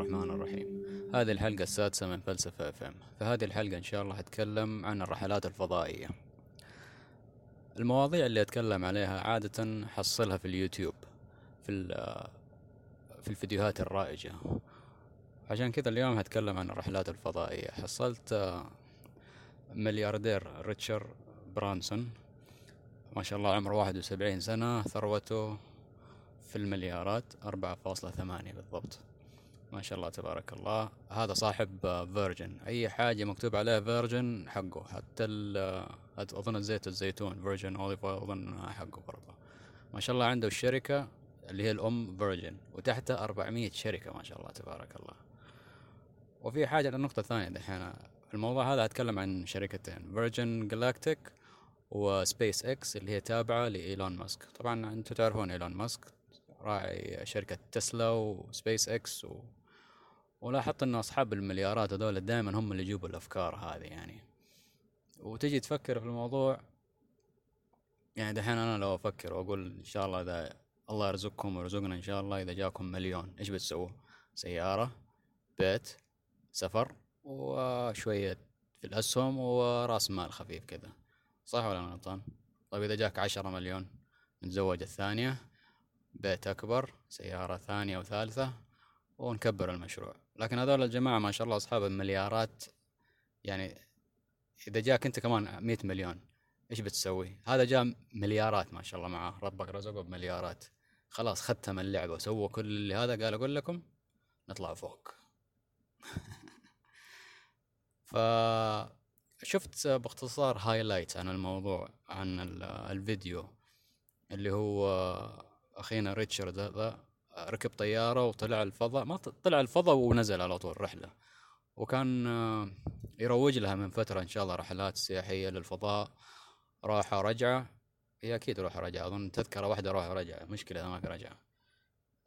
الرحمن الرحيم. هذه الحلقة السادسة من فلسفة FM هذه الحلقة إن شاء الله حتكلم عن الرحلات الفضائية. المواضيع اللي أتكلم عليها عادة حصلها في اليوتيوب في في الفيديوهات الرائجة. عشان كذا اليوم هتكلم عن الرحلات الفضائية. حصلت ملياردير ريتشارد برانسون. ما شاء الله عمره واحد وسبعين سنة ثروته في المليارات أربعة فاصلة ثمانية بالضبط. ما شاء الله تبارك الله. هذا صاحب Virgin أي حاجة مكتوب عليها Virgin حقه. حتى ال أظن زيت الزيتون. virgin olive oil أظن حقه برضه. ما شاء الله عنده الشركة اللي هي الأم Virgin وتحتها 400 شركة ما شاء الله تبارك الله. وفي حاجة للنقطة الثانية دحين. الموضوع هذا هتكلم عن شركتين. Virgin Galactic وسبيس إكس اللي هي تابعة لإيلون ماسك. طبعا أنتم تعرفون إيلون ماسك. راعي شركة Tesla و SpaceX. ولاحظت انه أصحاب المليارات هذول دائما هم اللي يجيبوا الأفكار هذه يعني. وتجي تفكر في الموضوع يعني دحين أنا لو أفكر وأقول إن شاء الله إذا الله يرزقكم ويرزقنا إن شاء الله إذا جاكم مليون إيش بتسووا؟ سيارة بيت سفر وشوية في الأسهم وراس مال خفيف كذا. صح ولا أنا غلطان؟ طيب إذا جاك عشرة مليون نتزوج الثانية بيت أكبر سيارة ثانية وثالثة ونكبر المشروع. لكن هذول الجماعة ما شاء الله أصحاب المليارات يعني إذا جاك أنت كمان مئة مليون إيش بتسوي؟ هذا جاء مليارات ما شاء الله معاه ربك رزقه بمليارات. خلاص ختم اللعبة وسووا كل اللي هذا قال أقول لكم نطلع فوق. فشفت باختصار هايلايت عن الموضوع عن ال- الفيديو اللي هو أخينا ريتشارد هذا. ركب طيارة وطلع الفضاء ما طلع الفضاء ونزل على طول رحلة. وكان آه، يروج لها من فترة إن شاء الله رحلات سياحية للفضاء. راحة رجعة هي أكيد روح رجعة أظن تذكرة واحدة روح رجعة مشكلة إذا ما في رجعة.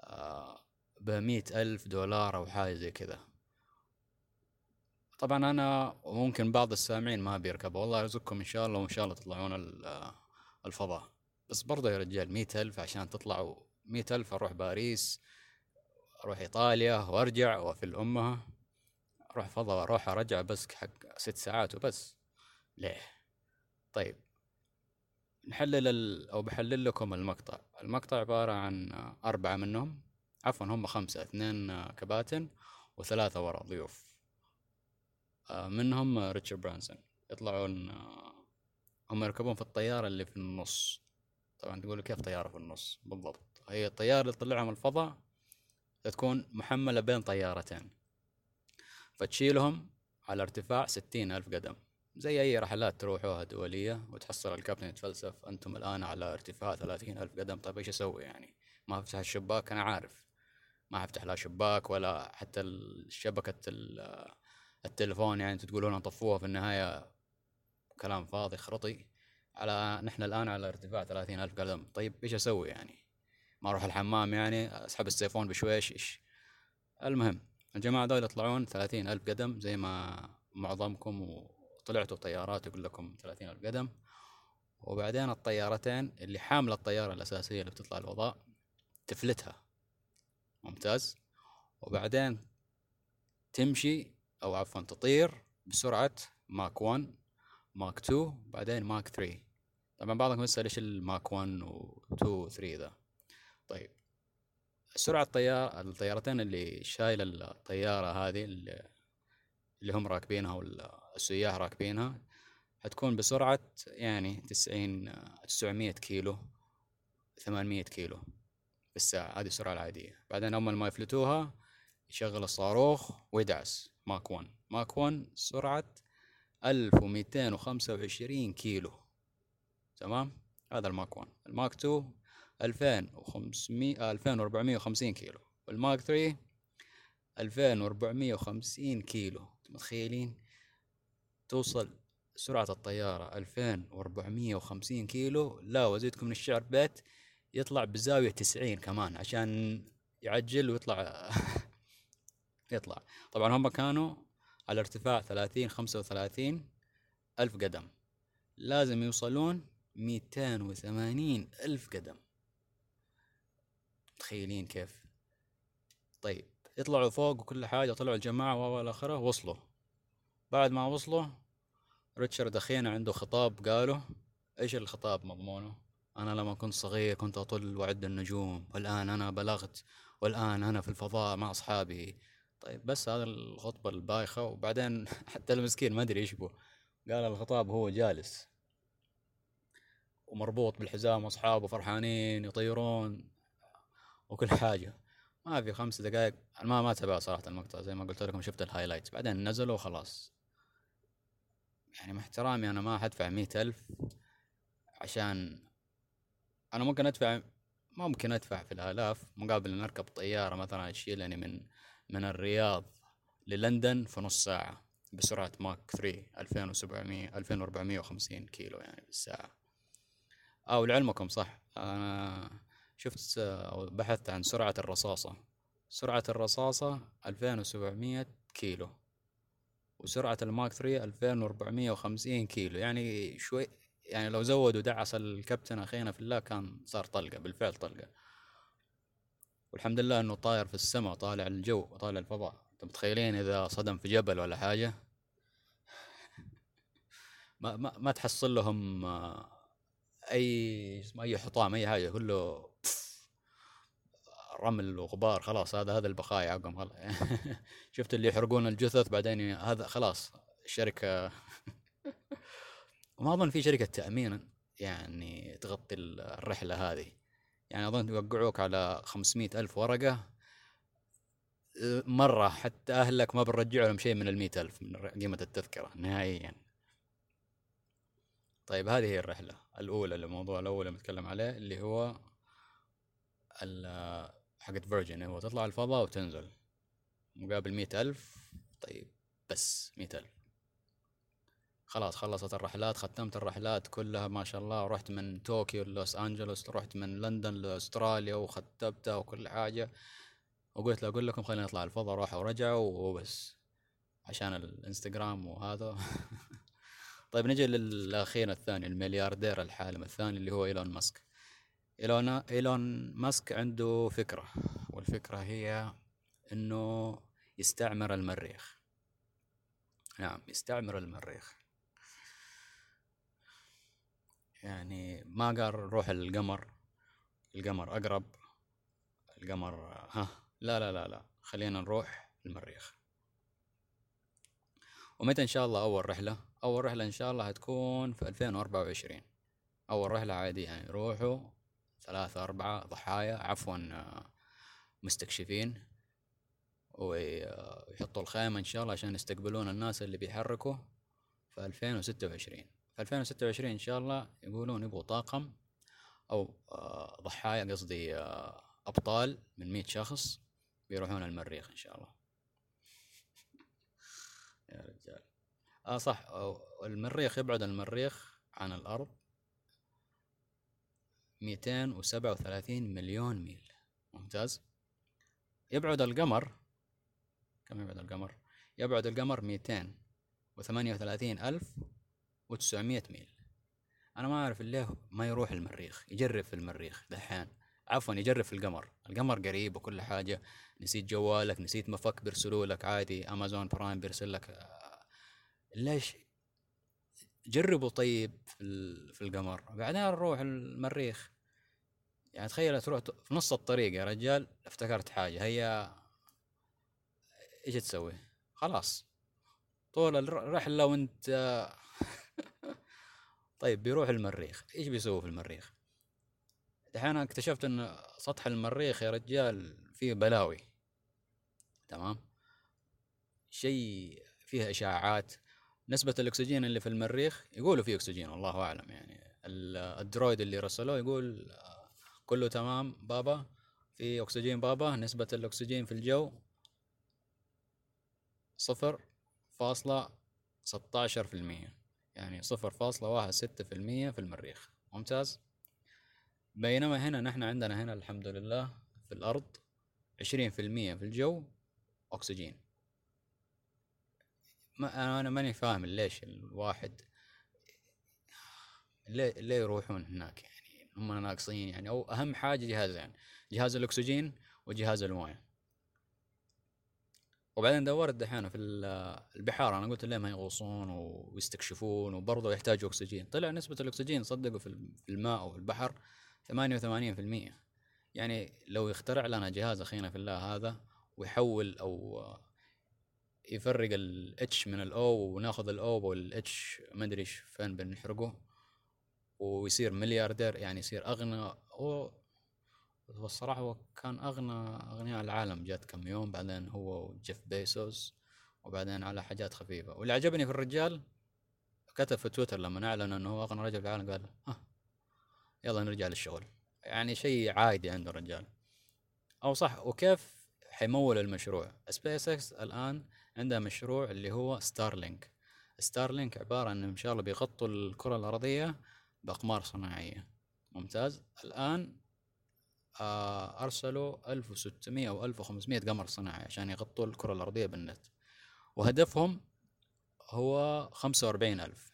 آه، بمئة ألف دولار أو حاجة زي كذا. طبعا أنا وممكن بعض السامعين ما بيركبوا والله يرزقكم إن شاء الله وإن شاء الله تطلعون آه، الفضاء. بس برضه يا رجال مئة ألف عشان تطلعوا مئة ألف أروح باريس أروح إيطاليا وأرجع وأفل أمها. أروح فضاء وأروح أرجع بس حق ست ساعات وبس. ليه؟ طيب. نحلل ال... أو بحلل لكم المقطع. المقطع عبارة عن أربعة منهم. عفوا هم خمسة اثنين كباتن وثلاثة ورا ضيوف. آه، منهم ريتشارد برانسون. يطلعون آه، هم يركبون في الطيارة اللي في النص. طبعا تقول كيف طيارة في النص؟ بالضبط. هي الطيارة اللي تطلعهم الفضاء تكون محملة بين طيارتين. فتشيلهم على ارتفاع ستين ألف قدم. زي أي رحلات تروحوها دولية وتحصل الكابتن يتفلسف أنتم الآن على ارتفاع ثلاثين ألف قدم. طيب إيش أسوي يعني؟ ما أفتح الشباك؟ أنا عارف. ما أفتح لا شباك ولا حتى شبكة ال- التلفون يعني. تقولون طفوها في النهاية. كلام فاضي خرطي. على نحن الآن على ارتفاع ثلاثين ألف قدم. طيب إيش أسوي يعني؟ ما أروح الحمام يعني أسحب السيفون بشويش إيش المهم الجماعة دول يطلعون ثلاثين ألف قدم زي ما معظمكم وطلعتوا طيارات يقول لكم ثلاثين ألف قدم. وبعدين الطيارتين اللي حاملة الطيارة الأساسية اللي بتطلع الفضاء تفلتها. ممتاز. وبعدين تمشي أو عفوا تطير بسرعة ماك 1 ماك 2 بعدين ماك 3 طبعا بعضكم يسأل إيش الماك 1 و 2 و 3 ذا. طيب. سرعة الطيار الطيارتين اللي شايلة الطيارة هذه اللي هم راكبينها والسياح راكبينها حتكون بسرعة يعني تسعين تسعمية كيلو ثمانمية كيلو في الساعة. هذه السرعة العادية. بعدين أول ما يفلتوها يشغل الصاروخ ويدعس. ماك 1 ماك 1 سرعة ألف ومئتين وخمسة وعشرين كيلو. تمام؟ هذا الماك 1 الماك 2 ألفين وخمسمية ألفين وأربعمية وخمسين كيلو. والماك 3 ألفين وأربعمية وخمسين كيلو. متخيلين؟ توصل سرعة الطيارة ألفين وأربعمية وخمسين كيلو. لا وزيدكم من الشعر بيت يطلع بزاوية تسعين كمان عشان يعجل ويطلع يطلع. طبعا هم كانوا على ارتفاع ثلاثين خمسة وثلاثين ألف قدم. لازم يوصلون ميتين وثمانين ألف قدم. متخيلين كيف. طيب يطلعوا فوق وكل حاجة طلعوا الجماعة وإلى آخره وصلوا. بعد ما وصلوا ريتشارد أخينا عنده خطاب قاله إيش الخطاب مضمونه؟ أنا لما كنت صغير كنت أطل وأعد النجوم والآن أنا بلغت والآن أنا في الفضاء مع أصحابي. طيب بس هذا الخطبة البايخة وبعدين حتى المسكين ما أدري إيش بو قال الخطاب هو جالس ومربوط بالحزام وأصحابه فرحانين يطيرون. وكل حاجة. ما في خمس دقائق. ما ما تابع صراحة المقطع زي ما قلت لكم شفت ال highlight بعدين نزلوا وخلاص. يعني مع احترامي أنا ما حدفع مية ألف عشان أنا ممكن أدفع ممكن أدفع في الآلاف مقابل إن أركب طيارة مثلا تشيلني من من الرياض للندن في نص ساعة بسرعة ماك 3 2700 2450 كيلو يعني بالساعة. أو لعلمكم صح أنا شفت أو بحثت عن سرعة الرصاصة. سرعة الرصاصة 2700 كيلو. وسرعة الماك 3 2450 كيلو. يعني شوي يعني لو زودوا دعس الكابتن أخينا في الله كان صار طلقة بالفعل طلقة. والحمد لله إنه طاير في السماء طالع الجو طالع الفضاء. أنتم متخيلين إذا صدم في جبل ولا حاجة؟ ما ما, ما تحصل لهم أي اسمه أي حطام أي حاجة كله رمل وغبار خلاص هذا هذا البقايا حقهم شفت اللي يحرقون الجثث بعدين هذا خلاص الشركة وما أظن في شركة تأمين يعني تغطي الرحلة هذه. يعني أظن يوقعوك على خمسمية ألف ورقة. مرة حتى أهلك ما بنرجع لهم شيء من المية ألف من قيمة التذكرة نهائيا. طيب هذه هي الرحلة الأولى الموضوع الأول اللي بنتكلم عليه اللي هو حقت فيرجن هو تطلع الفضاء وتنزل. مقابل مئة ألف طيب بس مئة ألف. خلاص خلصت الرحلات ختمت الرحلات كلها ما شاء الله رحت من طوكيو لوس أنجلوس رحت من لندن لأستراليا وختمتها وكل حاجة. وقلت له أقول لكم خلينا نطلع الفضاء راحوا ورجعوا وبس. عشان الإنستغرام وهذا. طيب نجي للأخير الثاني الملياردير الحالم الثاني اللي هو إيلون ماسك. إيلون إيلون ماسك عنده فكرة والفكرة هي إنه يستعمر المريخ. نعم يستعمر المريخ. يعني ما قال نروح القمر القمر أقرب القمر ها لا لا لا لا خلينا نروح المريخ. ومتى إن شاء الله أول رحلة؟ أول رحلة إن شاء الله هتكون في ألفين وأربعة وعشرين. أول رحلة عادي يعني روحوا ثلاثة أربعة ضحايا عفوا مستكشفين ويحطوا الخيمة إن شاء الله عشان يستقبلون الناس اللي بيحركوا في ألفين وستة وعشرين. في ألفين وستة وعشرين إن شاء الله يقولون يبغوا طاقم أو ضحايا قصدي أبطال من مية شخص بيروحون المريخ إن شاء الله يا رجال آه صح. المريخ يبعد المريخ عن وسبعة وثلاثين مليون ميل. ممتاز. يبعد القمر كم يبعد القمر؟ يبعد القمر ميتين وثمانية وثلاثين ألف وتسعمية ميل. أنا ما أعرف ليه ما يروح المريخ يجرب في المريخ دحين. عفوا يجرب في القمر. القمر قريب وكل حاجة. نسيت جوالك نسيت مفك بيرسلوا لك عادي. Amazon Prime بيرسل لك ليش؟ جربوا طيب في, في القمر. بعدين نروح المريخ. يعني تخيل تروح في نص الطريق يا رجال افتكرت حاجة. هي إيش تسوي؟ خلاص. طول الرحلة وانت طيب بيروح المريخ. إيش بيسوي في المريخ؟ دحين اكتشفت إن سطح المريخ يا رجال فيه بلاوي. تمام؟ شيء فيه إشاعات. نسبة الأكسجين اللي في المريخ يقولوا فيه أكسجين والله أعلم يعني. الدرويد اللي رسلوه يقول كله تمام بابا في أكسجين بابا نسبة الأكسجين في الجو صفر فاصلة ستاشر في المية. يعني صفر فاصلة واحد ستة في المية في المريخ. ممتاز. بينما هنا نحن عندنا هنا الحمد لله في الأرض عشرين في المية في الجو أكسجين. ما أنا ماني فاهم ليش الواحد ليه ليه يروحون هناك يعني. هم ناقصين يعني. أو أهم حاجة جهازين يعني جهاز الأكسجين وجهاز الموية. وبعدين دورت دحين في ال- البحار. أنا قلت ليه ما يغوصون ويستكشفون وبرضه يحتاجوا أكسجين؟ طلع نسبة الأكسجين صدقوا في الم- في الماء وفي البحر 88% يعني لو يخترع لنا جهاز أخينا في الله هذا ويحول أو يفرق ال H من ال O وناخذ ال O وال H ما أدري إيش فين بنحرقه. ويصير ملياردير يعني يصير أغنى. هو الصراحة هو كان أغنى أغنياء العالم. جات كم يوم بعدين هو وجيف بيزوس وبعدين على حاجات خفيفة. واللي عجبني في الرجال كتب في تويتر لما أعلن أنه هو أغنى رجل في العالم قال ها يلا نرجع للشغل. يعني شيء عادي عند الرجال. أو صح وكيف حيمول المشروع؟ سبيس إكس الآن عندها مشروع اللي هو Starlink Starlink عبارة أن إن شاء الله بيغطوا الكرة الأرضية بأقمار صناعية. ممتاز. الآن آه، أرسلوا 1600 أو 1500 قمر صناعي عشان يغطوا الكرة الأرضية بالنت. وهدفهم هو 45000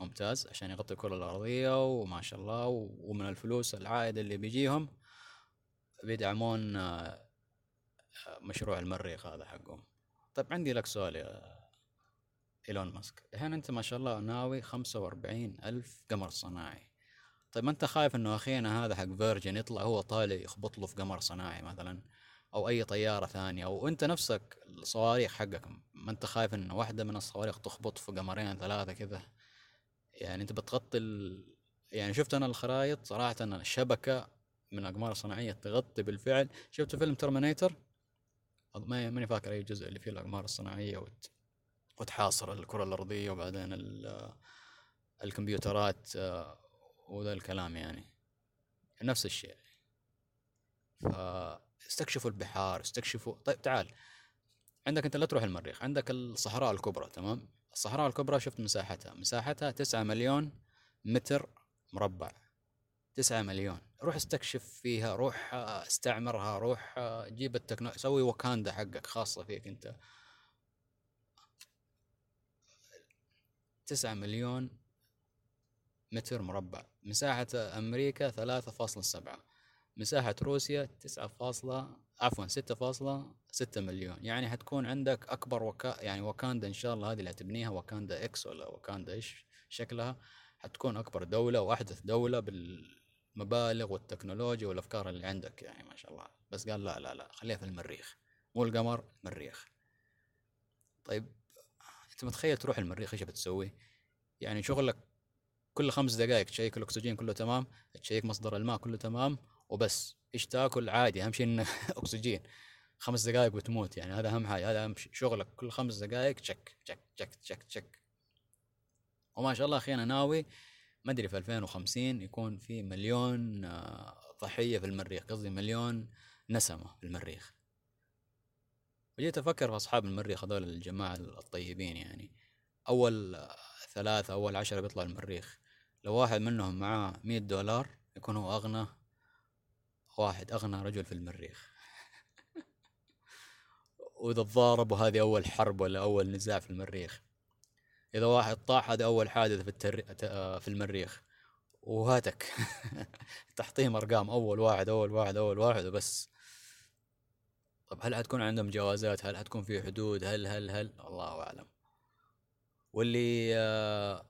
ممتاز. عشان يغطي الكرة الأرضية وما شاء الله ومن الفلوس العائد اللي بيجيهم بيدعمون آه، مشروع المريخ هذا حقهم. طيب عندي لك سؤال يا إيلون ماسك. الحين أنت ما شاء الله ناوي 45 ألف قمر صناعي. طيب ما أنت خايف إنه أخينا هذا حق فيرجن يطلع هو طالع يخبط له في قمر صناعي مثلا أو أي طيارة ثانية؟ أو أنت نفسك الصواريخ حقك ما أنت خايف إنه واحدة من الصواريخ تخبط في قمرين ثلاثة كذا؟ يعني أنت بتغطي ال... يعني شفت أنا الخرايط صراحة أنا الشبكة من الأقمار الصناعية تغطي بالفعل. شفت فيلم ترمينيتر ما ماني فاكر أي جزء اللي فيه الأقمار الصناعية وت... وتحاصر الكرة الأرضية وبعدين ال... الكمبيوترات آه، وذا الكلام يعني. نفس الشيء. فاستكشفوا البحار استكشفوا طيب تعال. عندك أنت لا تروح المريخ عندك الصحراء الكبرى تمام؟ الصحراء الكبرى شفت مساحتها. مساحتها تسعة مليون متر مربع. تسعة مليون. روح استكشف فيها روح آه، استعمرها روح آه، جيب التكنولوجيا سوي وكاندا حقك خاصة فيك انت. تسعة مليون متر مربع. مساحة أمريكا ثلاثة فاصلة سبعة. مساحة روسيا تسعة فاصلة عفوا ستة فاصلة ستة مليون. يعني حتكون عندك أكبر وكا يعني وكاندا إن شاء الله هذه اللي هتبنيها وكاندا إكس ولا وكاندا إيش شكلها؟ حتكون أكبر دولة وأحدث دولة بالمبالغ والتكنولوجيا والأفكار اللي عندك يعني ما شاء الله. بس قال لا لا لا خليها في المريخ. مو القمر المريخ طيب أنت متخيل تروح المريخ إيش بتسوي؟ يعني شغلك كل خمس دقائق تشيك الأكسجين كله تمام تشيك مصدر الماء كله تمام وبس. إيش تاكل؟ عادي أهم شيء إنه أكسجين. خمس دقائق وتموت يعني هذا أهم حاجة هذا أهم شغلك كل خمس دقائق تشك تشك تشك تشك تشك وما شاء الله أخي أنا ناوي ما أدري في 2050 يكون في مليون آه، ضحية في المريخ قصدي مليون نسمة في المريخ. وجيت أفكر في أصحاب المريخ هذول الجماعة الطيبين يعني. أول ثلاثة أول عشرة بيطلعوا المريخ. لو واحد منهم معاه مية دولار يكون هو أغنى واحد أغنى رجل في المريخ. وإذا تضاربوا هذه أول حرب ولا أول نزاع في المريخ. إذا واحد طاح هذه أول حادث في التر... آه، في المريخ. وهاتك. تحطيهم أرقام أول واحد أول واحد أول واحد وبس. طب هل حتكون عندهم جوازات؟ هل حتكون في حدود؟ هل هل هل؟ الله أعلم. واللي آه،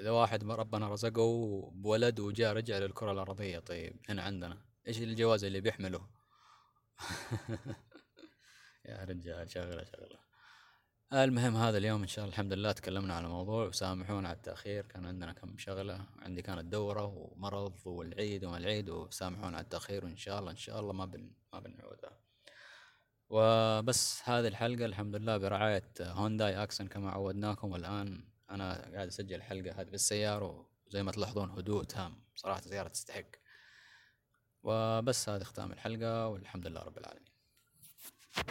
إذا واحد ربنا رزقه بولد وجاء رجع للكرة الأرضية طيب هنا عندنا. إيش الجواز اللي بيحمله؟ يا رجال شغلة شغلة. المهم هذا اليوم إن شاء الله الحمد لله تكلمنا على موضوع وسامحونا على التأخير. كان عندنا كم شغلة عندي كانت دورة ومرض والعيد وما العيد وسامحونا على التأخير وإن شاء الله إن شاء الله ما بن ما بنعودها وبس هذه الحلقة الحمد لله برعاية هونداي أكسن كما عودناكم. والآن أنا قاعد أسجل الحلقة هذه بالسيارة وزي ما تلاحظون هدوء تام صراحة سياره تستحق. وبس هذا ختام الحلقة والحمد لله رب العالمين.